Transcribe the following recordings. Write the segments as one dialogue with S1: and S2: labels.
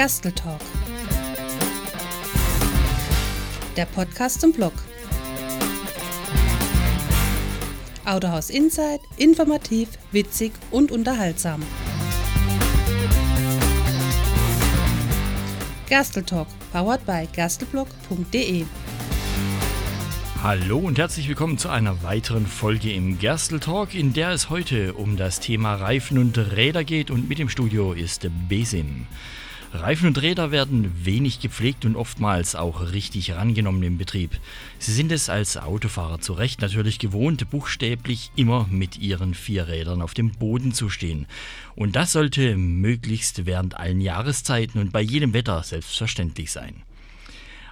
S1: Gasteltalk. Der Podcast zum Blog. Autohaus Insight, informativ, witzig und unterhaltsam. Gasteltalk, powered by gastelblog.de.
S2: Hallo und herzlich willkommen zu einer weiteren Folge im Gerstl Talk, in der es heute um das Thema Reifen und Räder geht und mit im Studio ist Besim. Reifen und Räder werden wenig gepflegt und oftmals auch richtig rangenommen im Betrieb. Sie sind es als Autofahrer zu Recht natürlich gewohnt, buchstäblich immer mit ihren vier Rädern auf dem Boden zu stehen. Und das sollte möglichst während allen Jahreszeiten und bei jedem Wetter selbstverständlich sein.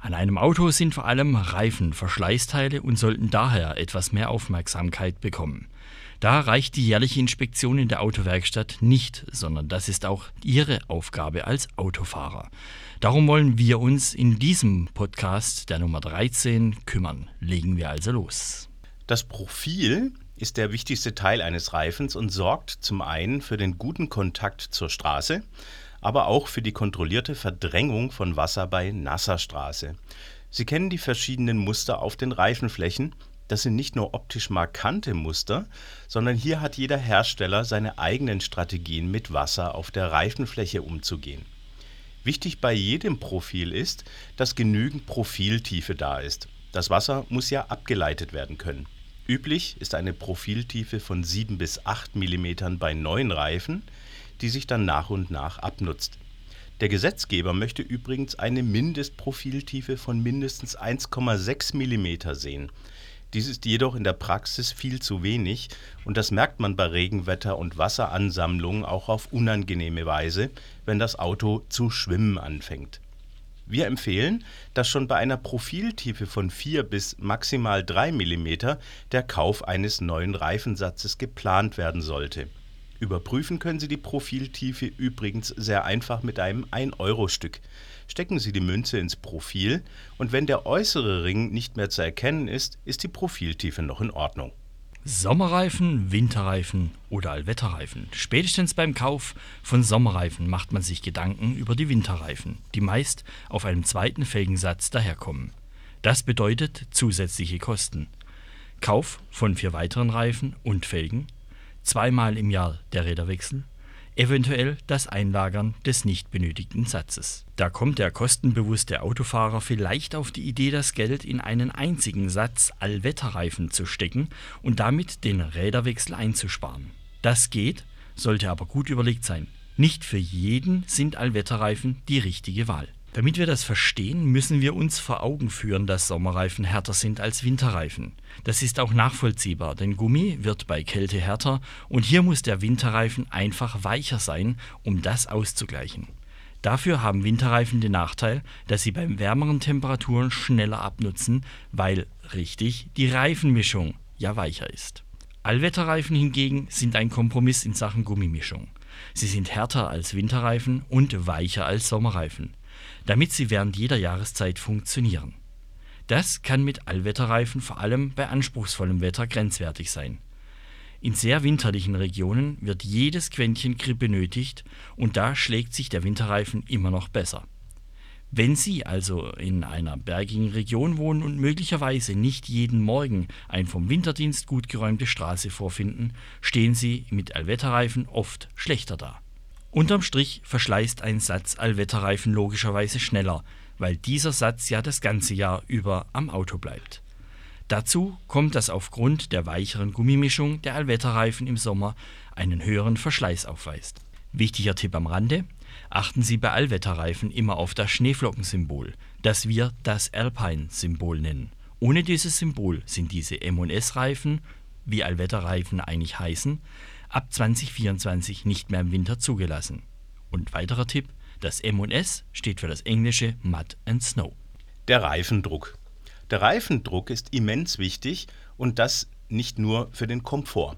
S2: An einem Auto sind vor allem Reifen Verschleißteile und sollten daher etwas mehr Aufmerksamkeit bekommen. Da reicht die jährliche Inspektion in der Autowerkstatt nicht, sondern das ist auch Ihre Aufgabe als Autofahrer. Darum wollen wir uns in diesem Podcast der Nummer 13 kümmern. Legen wir also los.
S3: Das Profil ist der wichtigste Teil eines Reifens und sorgt zum einen für den guten Kontakt zur Straße, aber auch für die kontrollierte Verdrängung von Wasser bei nasser Straße. Sie kennen die verschiedenen Muster auf den Reifenflächen. Das sind nicht nur optisch markante Muster, sondern hier hat jeder Hersteller seine eigenen Strategien, mit Wasser auf der Reifenfläche umzugehen. Wichtig bei jedem Profil ist, dass genügend Profiltiefe da ist. Das Wasser muss ja abgeleitet werden können. Üblich ist eine Profiltiefe von 7 bis 8 mm bei neuen Reifen, die sich dann nach und nach abnutzt. Der Gesetzgeber möchte übrigens eine Mindestprofiltiefe von mindestens 1,6 mm sehen. Dies ist jedoch in der Praxis viel zu wenig und das merkt man bei Regenwetter und Wasseransammlungen auch auf unangenehme Weise, wenn das Auto zu schwimmen anfängt. Wir empfehlen, dass schon bei einer Profiltiefe von 4 bis maximal 3 mm der Kauf eines neuen Reifensatzes geplant werden sollte Überprüfen können Sie die Profiltiefe übrigens sehr einfach mit einem 1-Euro-Stück. Stecken Sie die Münze ins Profil und wenn der äußere Ring nicht mehr zu erkennen ist, ist die Profiltiefe noch in Ordnung.
S2: Sommerreifen, Winterreifen oder Allwetterreifen. Spätestens beim Kauf von Sommerreifen macht man sich Gedanken über die Winterreifen, die meist auf einem zweiten Felgensatz daherkommen. Das bedeutet zusätzliche Kosten. Kauf von vier weiteren Reifen und Felgen zweimal im Jahr der Räderwechsel, eventuell das Einlagern des nicht benötigten Satzes. Da kommt der kostenbewusste Autofahrer vielleicht auf die Idee, das Geld in einen einzigen Satz Allwetterreifen zu stecken und damit den Räderwechsel einzusparen. Das geht, sollte aber gut überlegt sein. Nicht für jeden sind Allwetterreifen die richtige Wahl. Damit wir das verstehen, müssen wir uns vor Augen führen, dass Sommerreifen härter sind als Winterreifen. Das ist auch nachvollziehbar, denn Gummi wird bei Kälte härter und hier muss der Winterreifen einfach weicher sein, um das auszugleichen. Dafür haben Winterreifen den Nachteil, dass sie bei wärmeren Temperaturen schneller abnutzen, weil richtig die Reifenmischung ja weicher ist. Allwetterreifen hingegen sind ein Kompromiss in Sachen Gummimischung. Sie sind härter als Winterreifen und weicher als Sommerreifen damit sie während jeder Jahreszeit funktionieren. Das kann mit Allwetterreifen vor allem bei anspruchsvollem Wetter grenzwertig sein. In sehr winterlichen Regionen wird jedes Quäntchen Grip benötigt und da schlägt sich der Winterreifen immer noch besser. Wenn Sie also in einer bergigen Region wohnen und möglicherweise nicht jeden Morgen ein vom Winterdienst gut geräumte Straße vorfinden, stehen Sie mit Allwetterreifen oft schlechter da Unterm Strich verschleißt ein Satz Allwetterreifen logischerweise schneller, weil dieser Satz ja das ganze Jahr über am Auto bleibt. Dazu kommt, dass aufgrund der weicheren Gummimischung der Allwetterreifen im Sommer einen höheren Verschleiß aufweist. Wichtiger Tipp am Rande: Achten Sie bei Allwetterreifen immer auf das Schneeflockensymbol, das wir das Alpine-Symbol nennen. Ohne dieses Symbol sind diese M&S-Reifen, wie Allwetterreifen eigentlich heißen, ab 2024 nicht mehr im Winter zugelassen. Und weiterer Tipp, das M&S steht für das englische Mud and Snow.
S3: Der Reifendruck. Der Reifendruck ist immens wichtig und das nicht nur für den Komfort.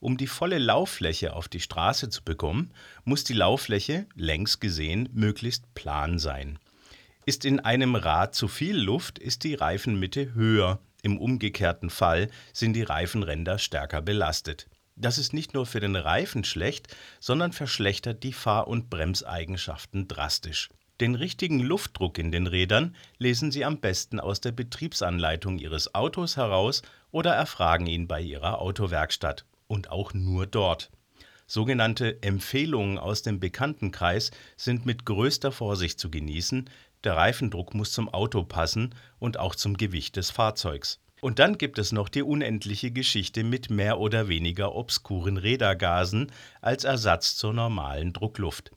S3: Um die volle Lauffläche auf die Straße zu bekommen, muss die Lauffläche, längs gesehen, möglichst plan sein. Ist in einem Rad zu viel Luft, ist die Reifenmitte höher. Im umgekehrten Fall sind die Reifenränder stärker belastet. Das ist nicht nur für den Reifen schlecht, sondern verschlechtert die Fahr- und Bremseigenschaften drastisch. Den richtigen Luftdruck in den Rädern lesen Sie am besten aus der Betriebsanleitung Ihres Autos heraus oder erfragen ihn bei Ihrer Autowerkstatt und auch nur dort. Sogenannte Empfehlungen aus dem Bekanntenkreis sind mit größter Vorsicht zu genießen, der Reifendruck muss zum Auto passen und auch zum Gewicht des Fahrzeugs. Und dann gibt es noch die unendliche Geschichte mit mehr oder weniger obskuren Rädergasen als Ersatz zur normalen Druckluft.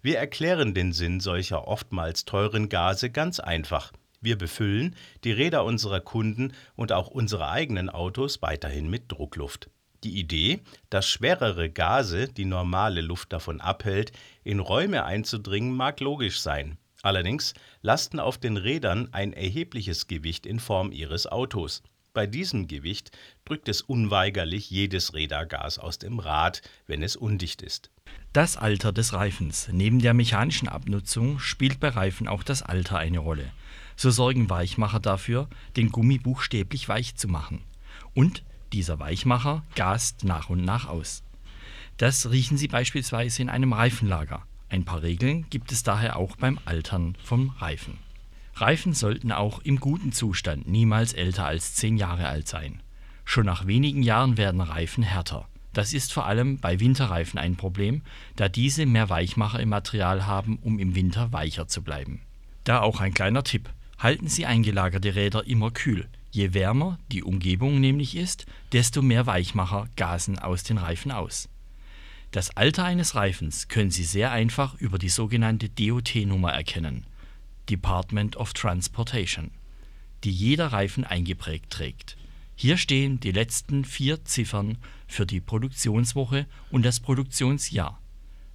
S3: Wir erklären den Sinn solcher oftmals teuren Gase ganz einfach. Wir befüllen die Räder unserer Kunden und auch unsere eigenen Autos weiterhin mit Druckluft. Die Idee, dass schwerere Gase die normale Luft davon abhält, in Räume einzudringen, mag logisch sein. Allerdings lasten auf den Rädern ein erhebliches Gewicht in Form ihres Autos. Bei diesem Gewicht drückt es unweigerlich jedes Rädergas aus dem Rad, wenn es undicht ist.
S2: Das Alter des Reifens. Neben der mechanischen Abnutzung spielt bei Reifen auch das Alter eine Rolle. So sorgen Weichmacher dafür, den Gummi buchstäblich weich zu machen. Und dieser Weichmacher gast nach und nach aus. Das riechen Sie beispielsweise in einem Reifenlager. Ein paar Regeln gibt es daher auch beim Altern vom Reifen. Reifen sollten auch im guten Zustand niemals älter als 10 Jahre alt sein. Schon nach wenigen Jahren werden Reifen härter. Das ist vor allem bei Winterreifen ein Problem, da diese mehr Weichmacher im Material haben, um im Winter weicher zu bleiben. Da auch ein kleiner Tipp. Halten Sie eingelagerte Räder immer kühl. Je wärmer die Umgebung nämlich ist, desto mehr Weichmacher gasen aus den Reifen aus. Das Alter eines Reifens können Sie sehr einfach über die sogenannte DOT-Nummer erkennen (Department of Transportation), die jeder Reifen eingeprägt trägt. Hier stehen die letzten vier Ziffern für die Produktionswoche und das Produktionsjahr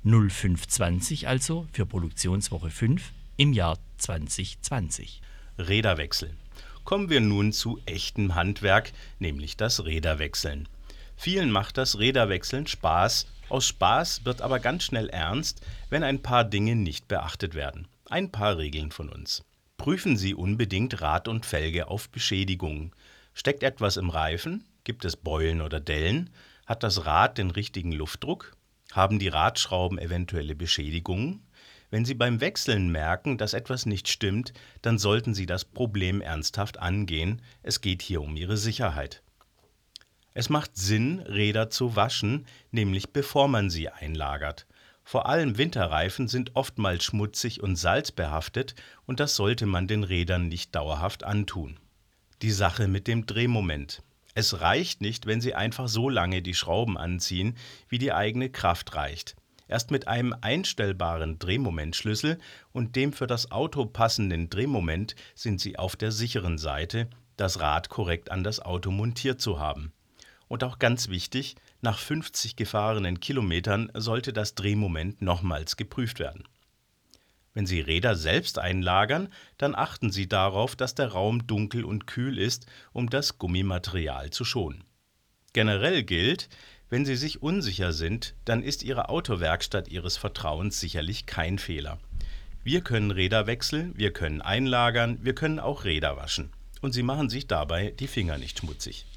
S2: (0520 also für Produktionswoche 5 im Jahr 2020).
S3: Räderwechsel. Kommen wir nun zu echtem Handwerk, nämlich das Räderwechseln. Vielen macht das Räderwechseln Spaß aus Spaß wird aber ganz schnell ernst, wenn ein paar Dinge nicht beachtet werden. Ein paar Regeln von uns. Prüfen Sie unbedingt Rad und Felge auf Beschädigungen. Steckt etwas im Reifen? Gibt es Beulen oder Dellen? Hat das Rad den richtigen Luftdruck? Haben die Radschrauben eventuelle Beschädigungen? Wenn Sie beim Wechseln merken, dass etwas nicht stimmt, dann sollten Sie das Problem ernsthaft angehen. Es geht hier um Ihre Sicherheit. Es macht Sinn, Räder zu waschen, nämlich bevor man sie einlagert. Vor allem Winterreifen sind oftmals schmutzig und salzbehaftet und das sollte man den Rädern nicht dauerhaft antun. Die Sache mit dem Drehmoment. Es reicht nicht, wenn Sie einfach so lange die Schrauben anziehen, wie die eigene Kraft reicht. Erst mit einem einstellbaren Drehmomentschlüssel und dem für das Auto passenden Drehmoment sind Sie auf der sicheren Seite, das Rad korrekt an das Auto montiert zu haben. Und auch ganz wichtig, nach 50 gefahrenen Kilometern sollte das Drehmoment nochmals geprüft werden. Wenn Sie Räder selbst einlagern, dann achten Sie darauf, dass der Raum dunkel und kühl ist, um das Gummimaterial zu schonen. Generell gilt, wenn Sie sich unsicher sind, dann ist Ihre Autowerkstatt Ihres Vertrauens sicherlich kein Fehler. Wir können Räder wechseln, wir können einlagern, wir können auch Räder waschen. Und Sie machen sich dabei die Finger nicht schmutzig.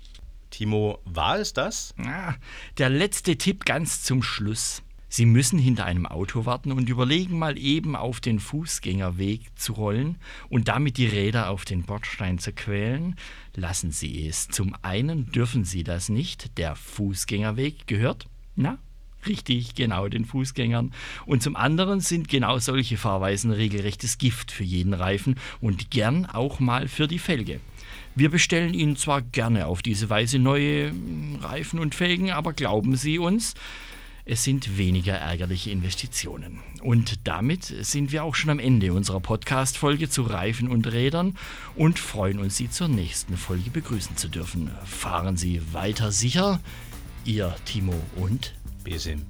S3: Timo, war es das?
S2: Ah, der letzte Tipp ganz zum Schluss. Sie müssen hinter einem Auto warten und überlegen, mal eben auf den Fußgängerweg zu rollen und damit die Räder auf den Bordstein zu quälen. Lassen Sie es. Zum einen dürfen Sie das nicht. Der Fußgängerweg gehört, na, richtig, genau den Fußgängern. Und zum anderen sind genau solche Fahrweisen regelrechtes Gift für jeden Reifen und gern auch mal für die Felge. Wir bestellen Ihnen zwar gerne auf diese Weise neue hm, Reifen und Felgen, aber glauben Sie uns, es sind weniger ärgerliche Investitionen. Und damit sind wir auch schon am Ende unserer Podcast-Folge zu Reifen und Rädern und freuen uns, Sie zur nächsten Folge begrüßen zu dürfen. Fahren Sie weiter sicher, Ihr Timo und
S3: Besim.